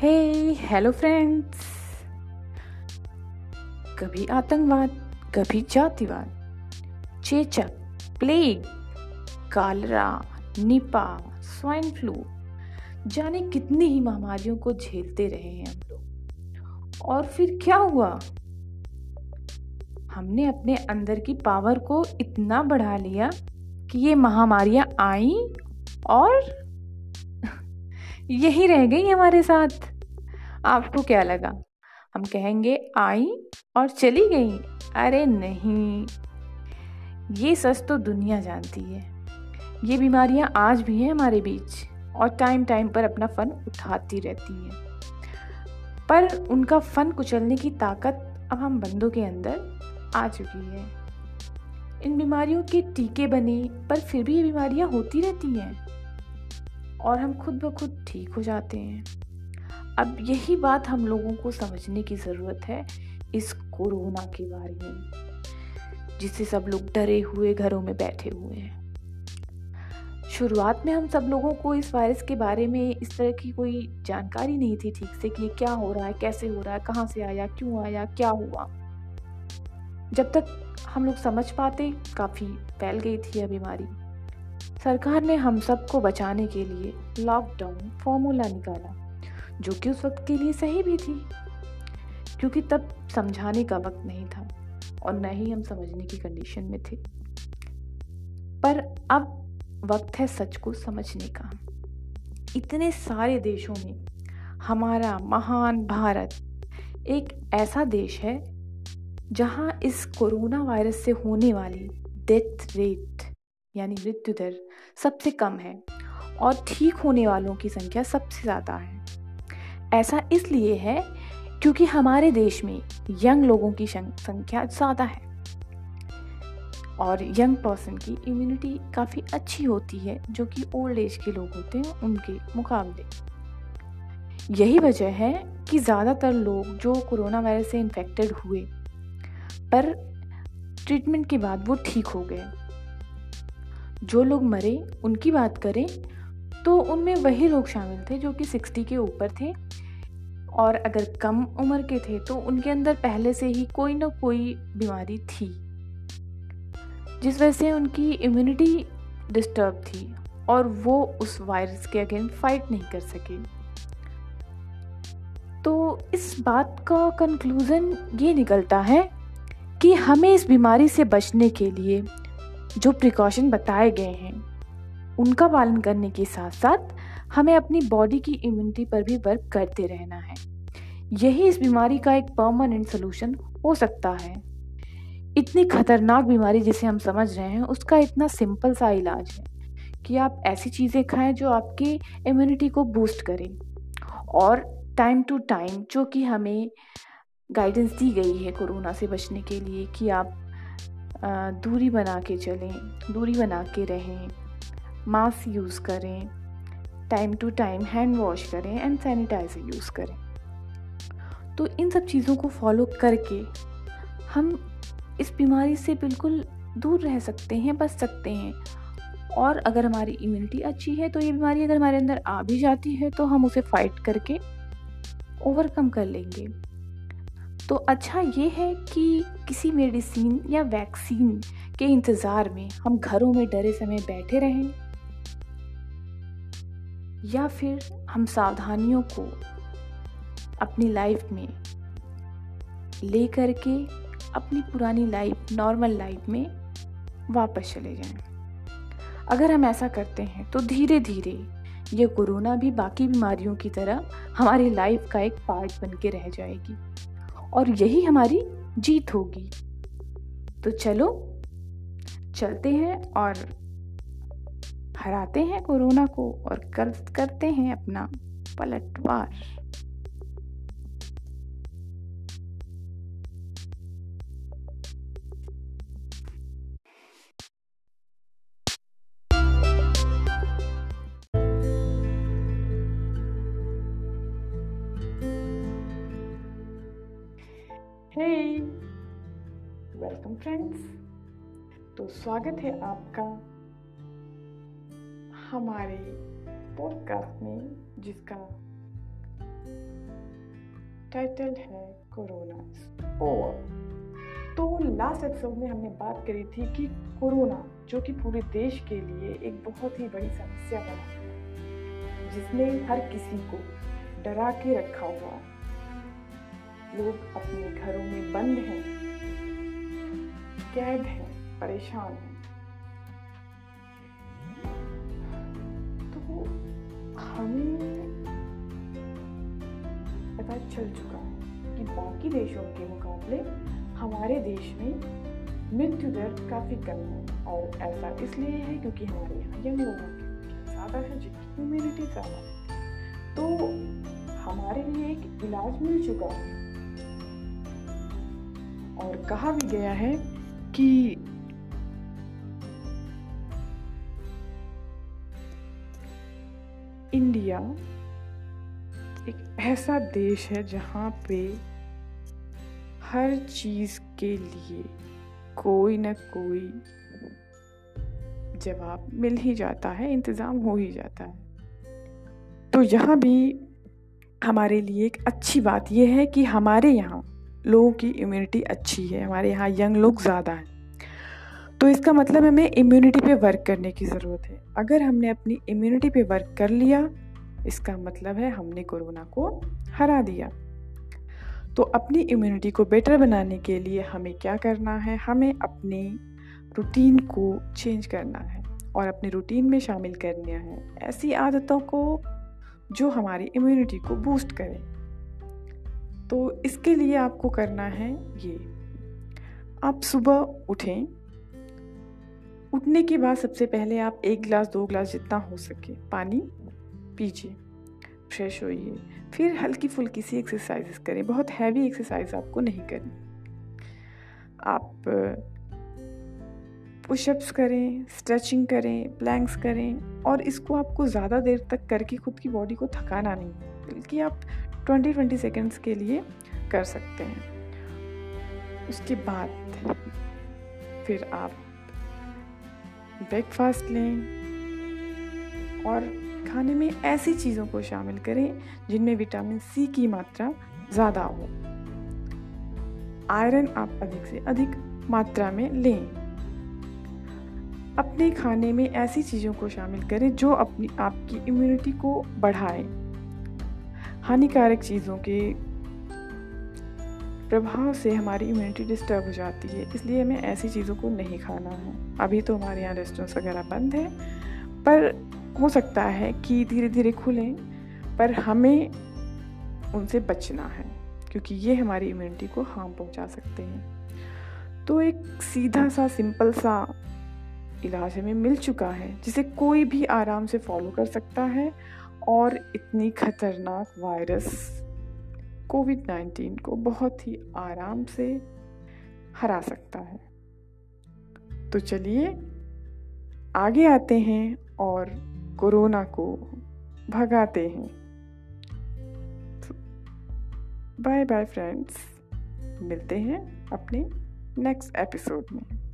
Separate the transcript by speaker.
Speaker 1: हे hello friends कभी आतंकवाद, कभी जातिवाद। चेचक plague cholera, Nipah swine flu जाने कितनी ही महामारियों को झेलते रहे हैं हम लोग। और फिर क्या हुआ? हमने अपने अंदर की पावर को इतना बढ़ा लिया कि ये महामारियाँ आई और यही रह गई हमारे साथ। आपको क्या लगा? हम कहेंगे, आई और चली गई। अरे नहीं। ये सच तो दुनिया जानती है। ये बीमारियाँ आज भी हैं हमारे बीच और टाइम टाइम पर अपना फन उठाती रहती हैं। पर उनका फन कुचलने की ताकत अब हम बंदों के अंदर आ चुकी है। इन बीमारियों के टीके बने, पर फिर भी ये बीमारियाँ होती रहती हैं। और हम खुद ब खुद ठीक हो जाते हैं। अब यही बात हम लोगों को समझने की ज़रूरत है इस कोरोना के बारे में, जिससे सब लोग डरे हुए घरों में बैठे हुए हैं। शुरुआत में हम सब लोगों को इस वायरस के बारे में इस तरह की कोई जानकारी नहीं थी ठीक से कि क्या हो रहा है, कैसे हो रहा है, कहाँ से आया, क्यों आया, क्या हुआ। जब तक हम लोग समझ पाते, काफ़ी फैल गई थी यह बीमारी। सरकार ने हम सबको बचाने के लिए लॉकडाउन फॉर्मूला निकाला, जो कि उस वक्त के लिए सही भी थी, क्योंकि तब समझाने का वक्त नहीं था और न ही हम समझने की कंडीशन में थे। पर अब वक्त है सच को समझने का। इतने सारे देशों में हमारा महान भारत एक ऐसा देश है जहाँ इस कोरोना वायरस से होने वाली डेथ रेट यानी मृत्यु दर सबसे कम है और ठीक होने वालों की संख्या सबसे ज़्यादा है। ऐसा इसलिए है क्योंकि हमारे देश में यंग लोगों की संख्या ज़्यादा है और यंग पर्सन की इम्यूनिटी काफ़ी अच्छी होती है, जो कि ओल्ड एज के लोग होते हैं, उनके मुकाबले। यही वजह है कि ज़्यादातर लोग जो कोरोना वायरस से इन्फेक्टेड हुए, पर ट्रीटमेंट के बाद वो ठीक हो गए। जो लोग मरे, उनकी बात करें तो उनमें वही लोग शामिल थे जो कि सिक्सटी के ऊपर थे। और अगर कम उम्र के थे तो उनके अंदर पहले से ही कोई ना कोई बीमारी थी, जिस वजह से उनकी इम्यूनिटी डिस्टर्ब थी और वो उस वायरस के अगेंस्ट फाइट नहीं कर सके। तो इस बात का कंक्लूज़न ये निकलता है कि हमें इस बीमारी से बचने के लिए जो प्रिकॉशन बताए गए हैं, उनका पालन करने के साथ साथ हमें अपनी बॉडी की इम्यूनिटी पर भी वर्क करते रहना है। यही इस बीमारी का एक परमानेंट सोल्यूशन हो सकता है। इतनी खतरनाक बीमारी जिसे हम समझ रहे हैं, उसका इतना सिंपल सा इलाज है कि आप ऐसी चीज़ें खाएँ जो आपकी इम्यूनिटी को बूस्ट करें। और टाइम टू टाइम जो कि हमें गाइडेंस दी गई है कोरोना से बचने के लिए कि आप दूरी बना के चलें, दूरी बना के रहें मास्क यूज़ करें time to time hand wash करें एंड सैनिटाइज़र यूज़ करें। तो इन सब चीज़ों को फॉलो करके हम इस बीमारी से बिल्कुल दूर रह सकते हैं, बच सकते हैं। और अगर हमारी इम्यूनिटी अच्छी है तो ये बीमारी अगर हमारे अंदर आ भी जाती है तो हम उसे फाइट करके ओवरकम कर लेंगे। तो अच्छा ये है कि किसी मेडिसिन या वैक्सीन के इंतज़ार में हम घरों में डरे समय बैठे रहें, या फिर हम सावधानियों को अपनी लाइफ में ले करके अपनी पुरानी लाइफ नॉर्मल लाइफ में वापस चले जाएँ। अगर हम ऐसा करते हैं तो धीरे धीरे ये कोरोना भी बाकी बीमारियों की तरह हमारी लाइफ का एक पार्ट बन के रह जाएगी और यही हमारी जीत होगी। तो चलो, चलते हैं और हराते हैं कोरोना को और कर, करते हैं अपना पलटवार। हे वेलकम फ्रेंड्स तो स्वागत है आपका हमारे पॉडकास्ट में जिसका टाइटल है कोरोना ओवर तो लास्ट एपिसोड में हमने बात करी थी कि कोरोना जो कि पूरे देश के लिए एक बहुत ही बड़ी समस्या बना जिसने हर किसी को डरा के रखा हुआ लोग अपने घरों में बंद हैं, कैद हैं, परेशान हैं। तो हमें पता चल चुका है कि बाकी देशों के मुकाबले हमारे देश में मृत्यु दर काफ़ी कम है और ऐसा इसलिए है क्योंकि हमारे यहाँ यंग लोगों की ज़्यादा है, जिनकी इम्यूनिटी ज़्यादा है। तो हमारे लिए एक इलाज मिल चुका है। और कहा भी गया है कि इंडिया एक ऐसा देश है जहाँ पे हर चीज़ के लिए कोई ना कोई जवाब मिल ही जाता है, इंतज़ाम हो ही जाता है। तो यहाँ भी हमारे लिए एक अच्छी बात यह है कि हमारे यहाँ लोगों की इम्यूनिटी अच्छी है, हमारे यहाँ यंग लोग ज़्यादा हैं। तो इसका मतलब हमें इम्यूनिटी पे वर्क करने की ज़रूरत है। अगर हमने अपनी इम्यूनिटी पे वर्क कर लिया, इसका मतलब है हमने कोरोना को हरा दिया। तो अपनी इम्यूनिटी को बेटर बनाने के लिए हमें क्या करना है? हमें अपनी रूटीन को चेंज करना है और अपने रूटीन में शामिल करना है। ऐसी आदतों को जो हमारी इम्यूनिटी को बूस्ट करें। तो इसके लिए आपको करना है ये। आप सुबह उठें। उठने के बाद सबसे पहले आप एक गिलास, दो गिलास जितना हो सके पानी पीजिए, फ्रेश होइए। फिर हल्की फुल्की सी एक्सरसाइजेस करें। बहुत हैवी एक्सरसाइज आपको नहीं करनी। आप पुशअप्स करें स्ट्रेचिंग करें प्लैंक्स करें और इसको आपको ज़्यादा देर तक करके खुद की बॉडी को थकाना नहीं। बल्कि आप 20-20 सेकेंड्स के लिए कर सकते हैं। उसके बाद फिर आप ब्रेकफास्ट लें और खाने में ऐसी चीज़ों को शामिल करें जिनमें विटामिन सी की मात्रा ज़्यादा हो। आयरन आप अधिक से अधिक मात्रा में लें। अपने खाने में ऐसी चीज़ों को शामिल करें जो अपनी, आपकी इम्यूनिटी को बढ़ाए। हानिकारक चीज़ों के प्रभाव से हमारी इम्यूनिटी डिस्टर्ब हो जाती है। इसलिए हमें ऐसी चीज़ों को नहीं खाना है। अभी तो हमारे यहाँ रेस्टोरेंट्स वगैरह बंद हैं, पर हो सकता है कि धीरे धीरे खुलें, पर हमें उनसे बचना है, क्योंकि ये हमारी इम्यूनिटी को हार्म पहुँचा सकते हैं। तो एक सीधा सा सिंपल सा इलाज हमें मिल चुका है, जिसे कोई भी आराम से फॉलो कर सकता है और इतनी खतरनाक वायरस कोविड नाइन्टीन को बहुत ही आराम से हरा सकता है। तो चलिए, आगे आते हैं और कोरोना को भगाते हैं। बाय बाय फ्रेंड्स मिलते हैं अपने नेक्स्ट एपिसोड में।